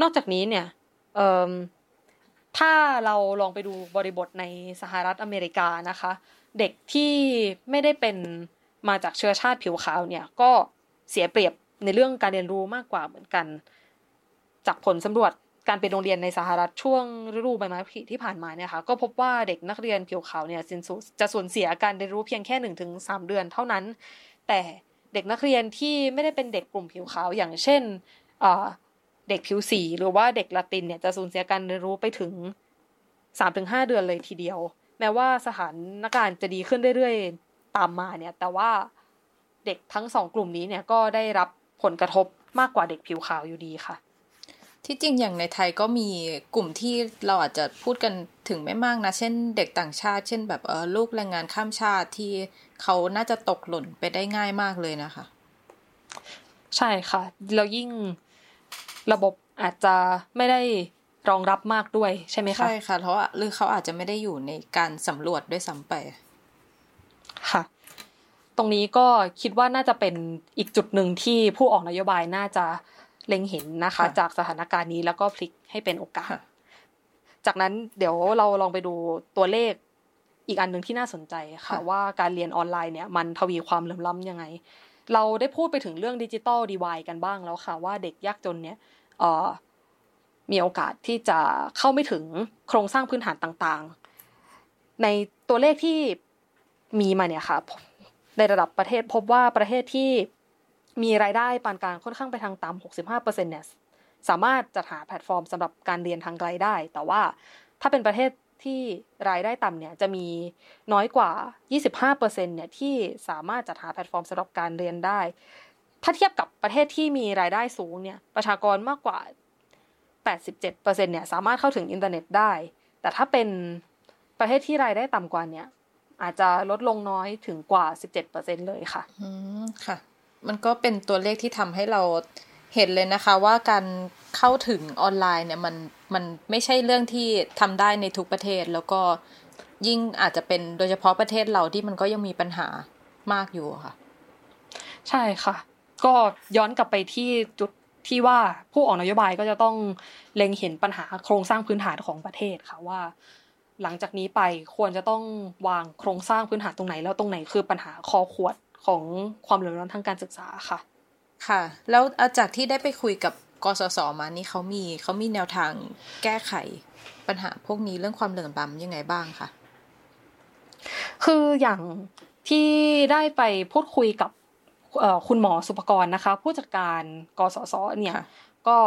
Speaker 3: นอกจากนี้เนี่ยถ้าเราลองไปดูบริบทในสหรัฐอเมริกานะคะ เด็กที่ไม่ได้เป็นมาจากเชื้อชาติผิวขาวเนี่ยก็เสียเปรียบในเรื่องการเรียนรู้มากกว่าเหมือนกัน จากผลสำรวจ การเป็นโรงเรียนในสหรัฐช่วงฤดูใบไม้ผลิที่ผ่านมาเนี่ยค่ะก็พบว่าเด็กนักเรียนผิวขาวเนี่ยจะสูญเสียการเรียนรู้เพียงแค่หนึ่งถึงสามเดือนเท่านั้น แต่เด็กนักเรียนที่ไม่ได้เป็นเด็กกลุ่มผิวขาวอย่างเช่นเด็กผิวสีหรือว่าเด็กละตินเนี่ยจะสูญเสียการเรียนรู้ไปถึงสามถึงห้าเดือนเลยทีเดียว แม้ว่าสถานการณ์จะดีขึ้นเรื่อยๆตามมาเนี่ยแต่ว่าเด็กทั้งสองกลุ่มนี้เนี่ยก็ได้รับผลกระทบมากกว่าเด็กผิวขาวอยู่ดีค่ะ
Speaker 2: ที่จริงอย่างในไทยก็มีกลุ่มที่เราอาจจะพูดกันถึงไม่มากนะ เช่นเด็กต่างชาติ เช่นแบบเออลูกแรงงานข้ามชาติที่เขาน่าจะตกหล่นไปได้ง่ายมากเลยนะคะ
Speaker 3: ใช่ค่ะ แล้วยิ่งระบบอาจจะไม่ได้รองรับมากด้วยใช่ไหมคะ
Speaker 2: ใช่ค่ะเพราะหรือเขาอาจจะไม่ได้อยู่ในการสำรวจด้วยซ้ำไป
Speaker 3: ค่ะ ตรงนี้ก็คิดว่าน่าจะเป็นอีกจุดหนึ่งที่ผู้ออกนโยบายน่าจะ เล็งเห็นนะคะ จากสถานการณ์นี้แล้วก็พลิกให้เป็นโอกาส จากนั้นเดี๋ยวเราลองไปดูตัวเลขอีกอันหนึ่งที่น่าสนใจค่ะ ว่าการเรียนออนไลน์เนี่ยมันทวีความเหลื่อมล้ำยังไง เราได้พูดไปถึงเรื่องดิจิตอลดีวายกันบ้างแล้วค่ะ ว่าเด็กยากจนเนี่ยมีโอกาสที่จะเข้าไม่ถึงโครงสร้างพื้นฐานต่างๆ ในตัวเลขที่มีมาเนี่ยค่ะในระดับประเทศพบว่าประเทศที่ มีรายได้ปานกลางค่อนข้างไปทางต่ำ65%เนี่ยสามารถจัดหาแพลตฟอร์มสำหรับการเรียนทางไกลได้ แต่ว่าถ้าเป็นประเทศที่รายได้ต่ำเนี่ยจะมีน้อยกว่า 25%เนี่ยที่สามารถจัดหาแพลตฟอร์มสำหรับการเรียนได้ ถ้าเทียบกับประเทศที่มีรายได้สูงเนี่ยประชากรมากกว่า 87%เนี่ยสามารถเข้าถึงอินเทอร์เน็ตได้ แต่ถ้าเป็นประเทศที่รายได้ต่ำกว่าเนี่ยอาจจะลดลงน้อยถึงกว่า 17%เลยค่ะ
Speaker 2: อืม ค่ะ มันก็เป็นตัวเลขที่ทำให้เราเห็นเลยนะคะ ว่าการเข้าถึงออนไลน์เนี่ยมันมันไม่ใช่เรื่องที่ทำได้ในทุกประเทศ แล้วก็ยิ่งอาจจะเป็นโดยเฉพาะประเทศเราที่มันก็ยังมีปัญหามากอยู่ค่ะ
Speaker 3: ใช่ค่ะ ก็ย้อนกลับไปที่จุดที่ว่าผู้ออกนโยบายก็จะต้องเล็งเห็นปัญหาโครงสร้างพื้นฐานของประเทศค่ะว่า หลังจากนี้ไปควรจะต้องวางโครงสร้างพื้นฐานตรงไหนแล้วตรงไหนคือปัญหาคอขวด ของความเหลื่อมล้ำทางการศึกษาค่ะ
Speaker 2: ค่ะ แล้วจากที่ได้ไปคุยกับกสศมานี่เขามีเขามีแนวทางแก้ไขปัญหาพวกนี้เรื่องความเหลื่อมล้ำยังไงบ้างคะ
Speaker 3: คืออย่างที่ได้ไปพูดคุยกับคุณหมอสุปกรณ์นะคะ ผู้จัดการกสศเนี่ยก็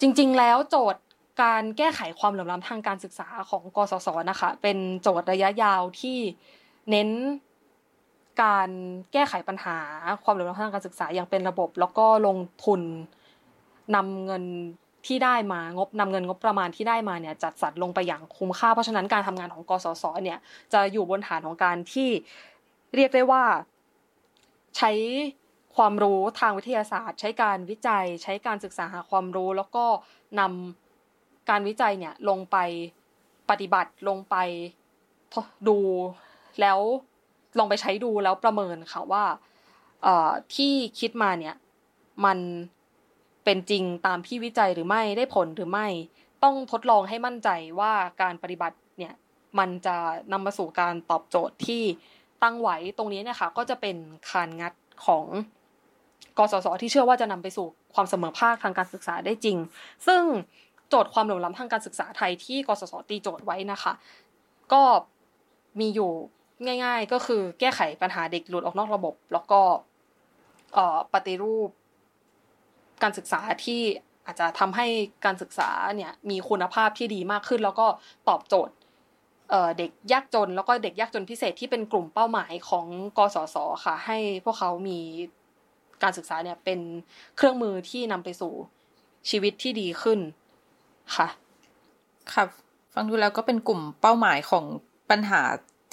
Speaker 3: จริง ๆ แล้วโจทย์การแก้ไขความเหลื่อมล้ำทางการศึกษาของกสศนะคะ เป็นโจทย์ระยะยาวที่ เน้นการแก้ไขปัญหาความเหลื่อมล้ำทางการศึกษาอย่างเป็นระบบ แล้วก็ลงทุนนำเงินที่ได้มางบนำเงินงบประมาณที่ได้มาเนี่ยจัดสรรลงไปอย่างคุ้มค่า เพราะฉะนั้นการทำงานของกสศเนี่ยจะอยู่บนฐานของการที่เรียกได้ว่า ใช้ความรู้ทางวิทยาศาสตร์ ใช้การวิจัย ใช้การศึกษาหาความรู้ แล้วก็นำการวิจัยเนี่ยลงไปปฏิบัติลงไปดู แล้วลองไปใช้ดูแล้วประเมินค่ะว่าที่คิดมาเนี่ยมันเป็นจริงตามที่วิจัยหรือไม่ได้ผลหรือไม่ ต้องทดลองให้มั่นใจว่าการปฏิบัติเนี่ยมันจะนำมาสู่การตอบโจทย์ที่ตั้งไว้ตรงนี้เนี่ยค่ะก็จะเป็นคานงัดของกสศที่เชื่อว่าจะนำไปสู่ความเสมอภาคทางการศึกษาได้จริง ซึ่งโจทย์ความเหลื่อมล้ำทางการศึกษาไทยที่กสศตีโจทย์ไว้นะคะ ก็มีอยู่ ง่าย ๆ ก็คือแก้ไขปัญหาเด็กหลุดออกนอกระบบ แล้วก็ปฏิรูปการศึกษาที่อาจจะทำให้การศึกษาเนี่ยมีคุณภาพที่ดีมากขึ้น แล้วก็ตอบโจทย์เด็กยากจน แล้วก็เด็กยากจนพิเศษที่เป็นกลุ่มเป้าหมายของกสศค่ะ ให้พวกเขามีการศึกษาเนี่ยเป็นเครื่องมือที่นำไปสู่ชีวิตที่ดีขึ้นค่ะ
Speaker 2: ครับฟังดูแล้วก็เป็นกลุ่มเป้าหมายของปัญหา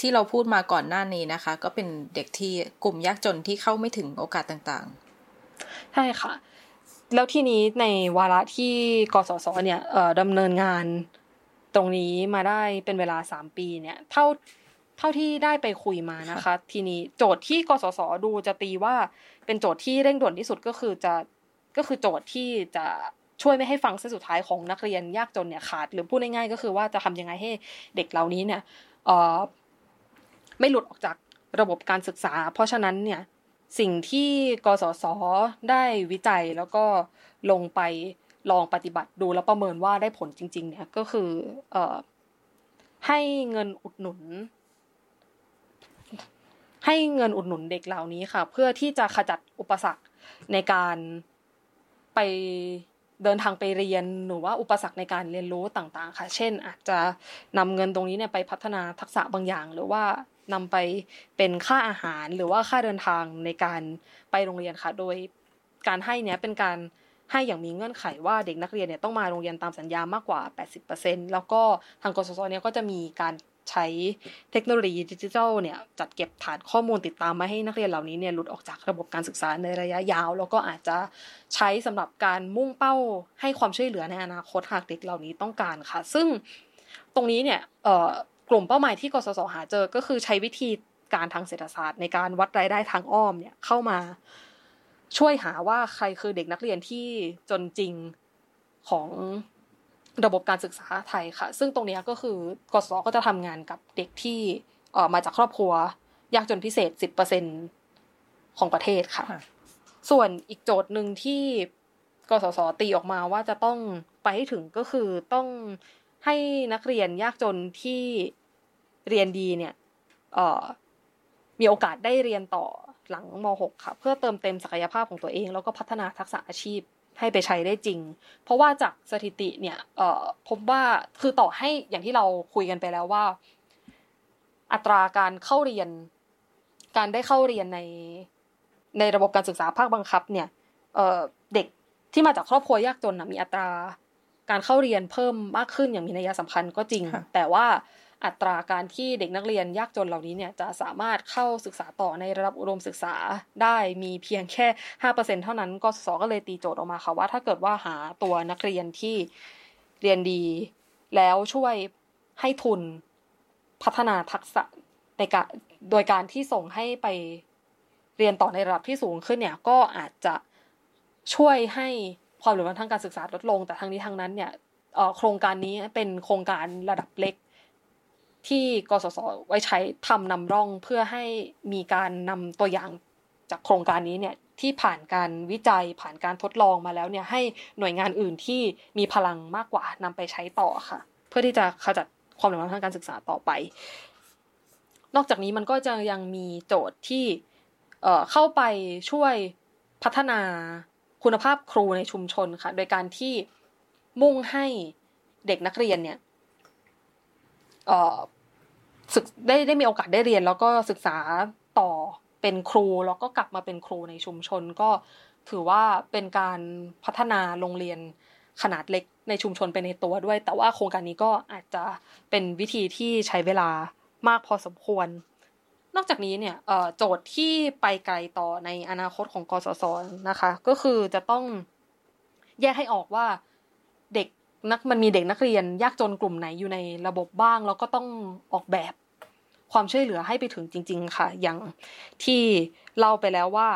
Speaker 2: ที่เราพูดมาก่อนหน้านี้นะคะ ก็เป็นเด็กที่กลุ่มยากจนที่เข้าไม่ถึงโอกาสต่าง
Speaker 3: ๆ ใช่ค่ะ แล้วที่นี้ในวาระที่กสศเนี่ยดำเนินงานตรงนี้มาได้เป็นเวลาสามปีเนี่ย เท่าเท่าที่ได้ไปคุยมานะคะ ทีนี้โจทย์ที่กสศดูจะตีว่าเป็นโจทย์ที่เร่งด่วนที่สุดก็คือจะก็คือโจทย์ที่จะช่วยไม่ให้ฟังเส้นสุดท้ายของนักเรียนยากจนเนี่ยขาด หรือพูดง่ายๆก็คือว่าจะทำยังไงให้เด็กเหล่านี้เนี่ย ไม่หลุดออกจากระบบการศึกษา เพราะฉะนั้นเนี่ยสิ่งที่กสศได้วิจัยแล้วก็ลงไปลองปฏิบัติดูแล้วประเมินว่าได้ผลจริง ๆ เนี่ยก็คือเอให้เงินอุดหนุน ให้เงินอุดหนุนเด็กเหล่านี้ค่ะ เพื่อที่จะขจัดอุปสรรคในการไปเดินทางไปเรียนหรือว่าอุปสรรคในการเรียนรู้ต่าง ๆ ค่ะ เช่น อาจจะนำเงินตรงนี้เนี่ยไปพัฒนาทักษะบางอย่าง หรือว่า นำไปเป็นค่าอาหารหรือว่าค่าเดินทางในการไปโรงเรียนค่ะ โดยการให้เนี้ยเป็นการให้อย่างมีเงื่อนไขว่าเด็กนักเรียนเนี่ยต้องมาโรงเรียนตามสัญญามากกว่า 80%แล้วก็ทางกสศเนี่ยก็จะมีการใช้เทคโนโลยีดิจิทัลเนี่ยจัดเก็บฐานข้อมูลติดตามมาให้นักเรียนเหล่านี้เนี่ยหลุดออกจากระบบการศึกษาในระยะยาว แล้วก็อาจจะใช้สำหรับการมุ่งเป้าให้ความช่วยเหลือในอนาคตหากเด็กเหล่านี้ต้องการค่ะ ซึ่งตรงนี้เนี่ย กลุ่มเป้าหมายที่กสศหาเจอ ก็คือใช้วิธีการทางเศรษฐศาสตร์ในการวัดรายได้ทางอ้อมเนี่ยเข้ามา ช่วยหาว่าใครคือเด็กนักเรียนที่จนจริงของระบบการศึกษาไทยค่ะ ซึ่งตรงนี้ก็คือกศก็จะทำงานกับเด็กที่เอ่อมาจากครอบครัวยากจนพิเศษสิบเปอร์เซ็นของประเทศค่ะ ส่วนอีกโจทย์หนึ่งที่กสศตีออกมาว่าจะต้องไปให้ถึงก็คือต้องให้นักเรียนยากจนที่ เรียนดีเนี่ยเอ่อมีโอกาสได้เรียนต่อหลังม .6 ค่ะ เพื่อเติมเต็มศักยภาพของตัวเอง แล้วก็พัฒนาทักษะอาชีพให้ไปใช้ได้จริง เพราะว่าจากสถิติเนี่ยเอ่อพบว่าคือต่อให้อย่างที่เราคุยกันไปแล้วว่า อัตราการเข้าเรียน การได้เข้าเรียนในในระบบการศึกษาภาคบังคับเนี่ยเอ่อเด็กที่มาจากครอบครัวยากจนนะมีอัตราการเข้าเรียนเพิ่มมากขึ้นอย่างมีนัยสำคัญก็จริง แต่ว่า อัตราการที่เด็กนักเรียนยากจนเหล่านี้เนี่ยจะสามารถเข้าศึกษาต่อในระดับอุดมศึกษาได้มีเพียงแค่ห้าเปอร์เซ็นเท่านั้นกสก็เลยตีโจทย์ออกมาค่ะว่า ถ้าเกิดว่าหาตัวนักเรียนที่เรียนดี แล้วช่วยให้ทุนพัฒนาทักษะในการโดยการที่ส่งให้ไปเรียนต่อในระดับที่สูงขึ้นเนี่ยก็อาจจะช่วยให้ความเหลื่อมล้ำทางการศึกษาลดลง แต่ทางนี้ทางนั้นเนี่ยโครงการนี้เป็นโครงการระดับเล็ก ที่กสศไว้ใช้ทำนำร่องเพื่อให้มีการนำตัวอย่างจากโครงการนี้เนี่ยที่ผ่านการวิจัยผ่านการทดลองมาแล้วเนี่ยให้หน่วยงานอื่นที่มีพลังมากกว่านำไปใช้ต่อค่ะ เพื่อที่จะขจัดความเหลื่อมล้ำทางการศึกษาต่อไป นอกจากนี้มันก็จะยังมีโจทย์ที่เข้าไปช่วยพัฒนาคุณภาพครูในชุมชนค่ะ โดยการที่มุ่งให้เด็กนักเรียนเนี่ย ศึกได้ได้มีโอกาสได้เรียน แล้วก็ศึกษาต่อเป็นครู แล้วก็กลับมาเป็นครูในชุมชน ก็ถือว่าเป็นการพัฒนาโรงเรียนขนาดเล็กในชุมชนไปในตัวด้วย แต่ว่าโครงการนี้ก็อาจจะเป็นวิธีที่ใช้เวลามากพอสมควร นอกจากนี้เนี่ยโจทย์ที่ไปไกลต่อในอนาคตของกสศนะคะ ก็คือจะต้องแยกให้ออกว่าเด็ก นักมันมีเด็กนักเรียนยากจนกลุ่มไหนอยู่ในระบบบ้าง แล้วก็ต้องออกแบบความช่วยเหลือให้ไปถึงจริง ๆ ค่ะ อย่างที่เล่าไปแล้วว่า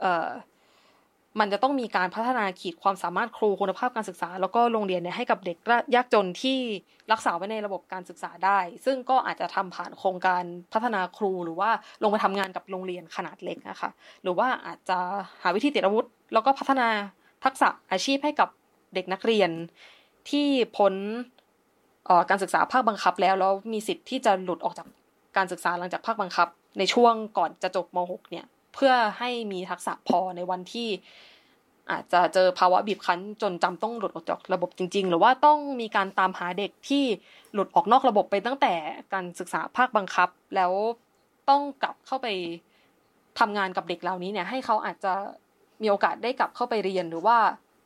Speaker 3: เออมันจะต้องมีการพัฒนาขีดความสามารถครูคุณภาพการศึกษา แล้วก็โรงเรียนเนี่ยให้กับเด็กยากจนที่รักษาไว้ในระบบการศึกษาได้ ซึ่งก็อาจจะทำผ่านโครงการพัฒนาครูหรือว่าลงไปทำงานกับโรงเรียนขนาดเล็กนะคะ หรือว่าอาจจะหาวิธีติดอาวุธ แล้วก็พัฒนาทักษะอาชีพให้กับเด็กนักเรียน ที่พ้นการศึกษาภาคบังคับแล้วแล้วมีสิทธิ์ที่จะหลุดออกจากการศึกษาหลังจากภาคบังคับ ในช่วงก่อนจะจบม .6 เนี่ย เพื่อให้มีทักษะพอในวันที่ อาจจะเจอภาวะบีบคั้นจนจำต้องหลุดออกจากระบบจริง ๆ หรือว่าต้องมีการตามหาเด็กที่หลุดออกนอกระบบไปตั้งแต่การศึกษาภาคบังคับ แล้วต้องกลับเข้าไปทำงานกับเด็กเหล่านี้เนี่ยให้เขาอาจจะมีโอกาสได้กลับเข้าไปเรียนหรือว่า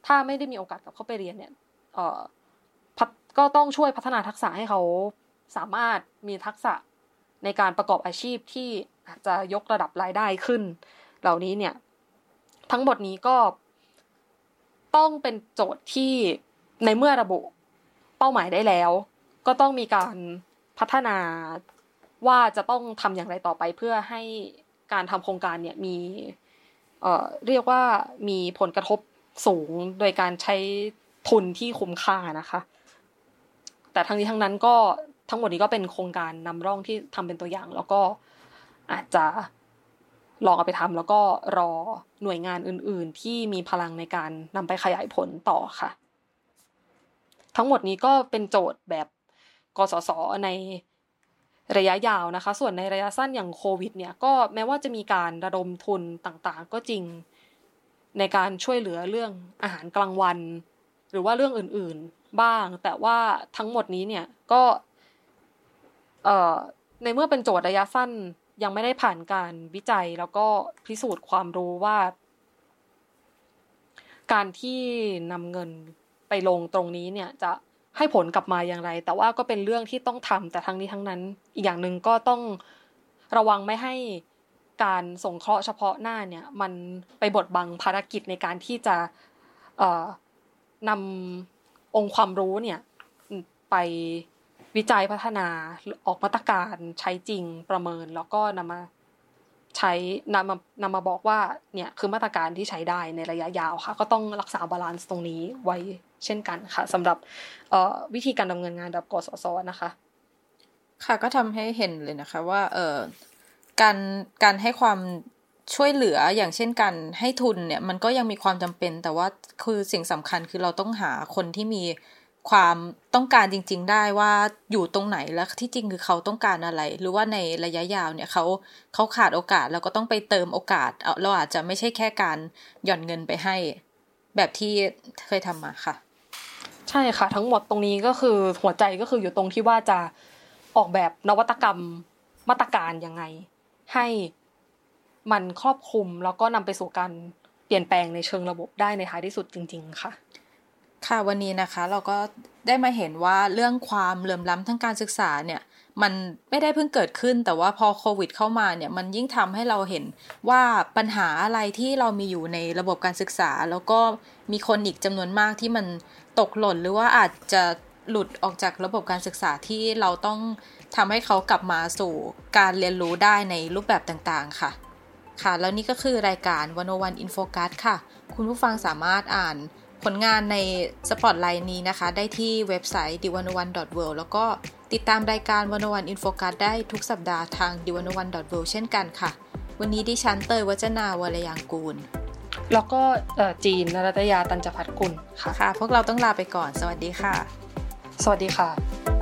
Speaker 3: ถ้าไม่ได้มีโอกาสกลับเข้าไปเรียนเนี่ย เอ่อก็ต้องช่วยพัฒนาทักษะให้เขาสามารถมีทักษะในการประกอบอาชีพที่อาจจะยกระดับรายได้ขึ้น เหล่านี้เนี่ย ทั้งหมดนี้ก็ต้องเป็นโจทย์ที่ในเมื่อระบุเป้าหมายได้แล้ว ก็ต้องมีการพัฒนาว่าจะต้องทำอย่างไรต่อไปเพื่อให้การทำโครงการเนี่ยมีเอ่อเรียกว่ามีผลกระทบสูงโดยการใช้ ทุนที่คุ้มค่านะคะ แต่ทั้งนี้ทั้งนั้นก็ทั้งหมดนี้ก็เป็นโครงการนำร่องที่ทำเป็นตัวอย่าง แล้วก็อาจจะลองเอาไปทำแล้วก็รอหน่วยงานอื่น ๆ ที่มีพลังในการนำไปขยายผลต่อค่ะ ทั้งหมดนี้ก็เป็นโจทย์แบบกสศในระยะยาวนะคะ ส่วนในระยะสั้นอย่างโควิด เนี่ยก็แม้ว่าจะมีการระดมทุนต่างๆ ก็จริงในการช่วยเหลือเรื่องอาหารกลางวัน หรือว่าเรื่องอื่นๆบ้าง แต่ว่าทั้งหมดนี้เนี่ยก็เอ่อในเมื่อเป็นโจทย์ระยะสั้นยังไม่ได้ผ่านการวิจัยแล้วก็พิสูจน์ความรู้ว่า การที่นำเงินไปลงตรงนี้เนี่ยจะให้ผลกลับมาอย่างไร แต่ว่าก็เป็นเรื่องที่ต้องทำแต่ทั้งนี้ทั้งนั้น อีกอย่างหนึ่งก็ต้องระวังไม่ให้การสงเคราะห์เฉพาะหน้าเนี่ย มันไปบดบังภารกิจในการที่จะ นำองค์ความรู้เนี่ยไปวิจัยพัฒนาออกมาตรการใช้จริงประเมิน แล้วก็นำมาใช้นำมานำมาบอกว่าเนี่ยคือมาตรการที่ใช้ได้ในระยะยาวค่ะ ก็ต้องรักษาบาลานซ์ตรงนี้ไว้เช่นกันค่ะสำหรับวิธีการดำเนินงานแบบกสศนะคะ
Speaker 2: ค่ะก็ทำให้เห็นเลยนะคะว่าเออการการให้ความ ช่วยเหลืออย่างเช่นการให้ทุนเนี่ยมันก็ยังมีความจำเป็น แต่ว่าคือสิ่งสำคัญคือเราต้องหาคนที่มีความต้องการจริง ๆ ได้ว่าอยู่ตรงไหนแล้วที่จริงคือเขาต้องการอะไร หรือว่าในระยะยาวเนี่ยเขาเขาขาดโอกาสแล้วก็ต้องไปเติมโอกาสเราอาจจะไม่ใช่แค่การหย่อนเงินไปให้ แบบที่เคยทำมาค่ะ
Speaker 3: ใช่ค่ะ ทั้งหมดตรงนี้ก็คือหัวใจก็คืออยู่ตรงที่ว่าจะออกแบบนวัตกรรมมาตรการยังไง ให้ มันครอบคลุมแล้วก็นำไปสู่การเปลี่ยนแปลงในเชิงระบบได้ในท้ายที่สุดจริง ๆ ค่ะ
Speaker 2: ค่ะวันนี้นะคะเราก็ได้มาเห็นว่าเรื่องความเหลื่อมล้ำทางการศึกษาเนี่ยมันไม่ได้เพิ่งเกิดขึ้นแต่ว่าพอโควิดเข้ามาเนี่ยมันยิ่งทำให้เราเห็นว่าปัญหาอะไรที่เรามีอยู่ในระบบการศึกษา แล้วก็มีคนอีกจำนวนมากที่มันตกหล่นหรือว่าอาจจะหลุดออกจากระบบการศึกษาที่เราต้องทำให้เขากลับมาสู่การเรียนรู้ได้ในรูปแบบต่างๆ ค่ะ ค่ะ แล้วนี่ก็คือรายการ101 In Focus ค่ะ คุณผู้ฟังสามารถอ่านผลงานในสปอตไลน์นี้นะคะ ได้ที่เว็บไซต์ d 1 1 w o r l d แล้วก็ติดตามรายการ101 In Focus ได้ทุกสัปดาห์ทาง d 1 1 w o r l d เช่นกันค่ะ วันนี้ดิฉันเตยวัจนาวรยางกูล
Speaker 3: แล้วก็จีนนรัตยาตันจพัฒกุลค่ะ
Speaker 2: ค่ะ พวกเราต้องลาไปก่อน สวัสดีค่ะ
Speaker 3: สวัสดีค่ะ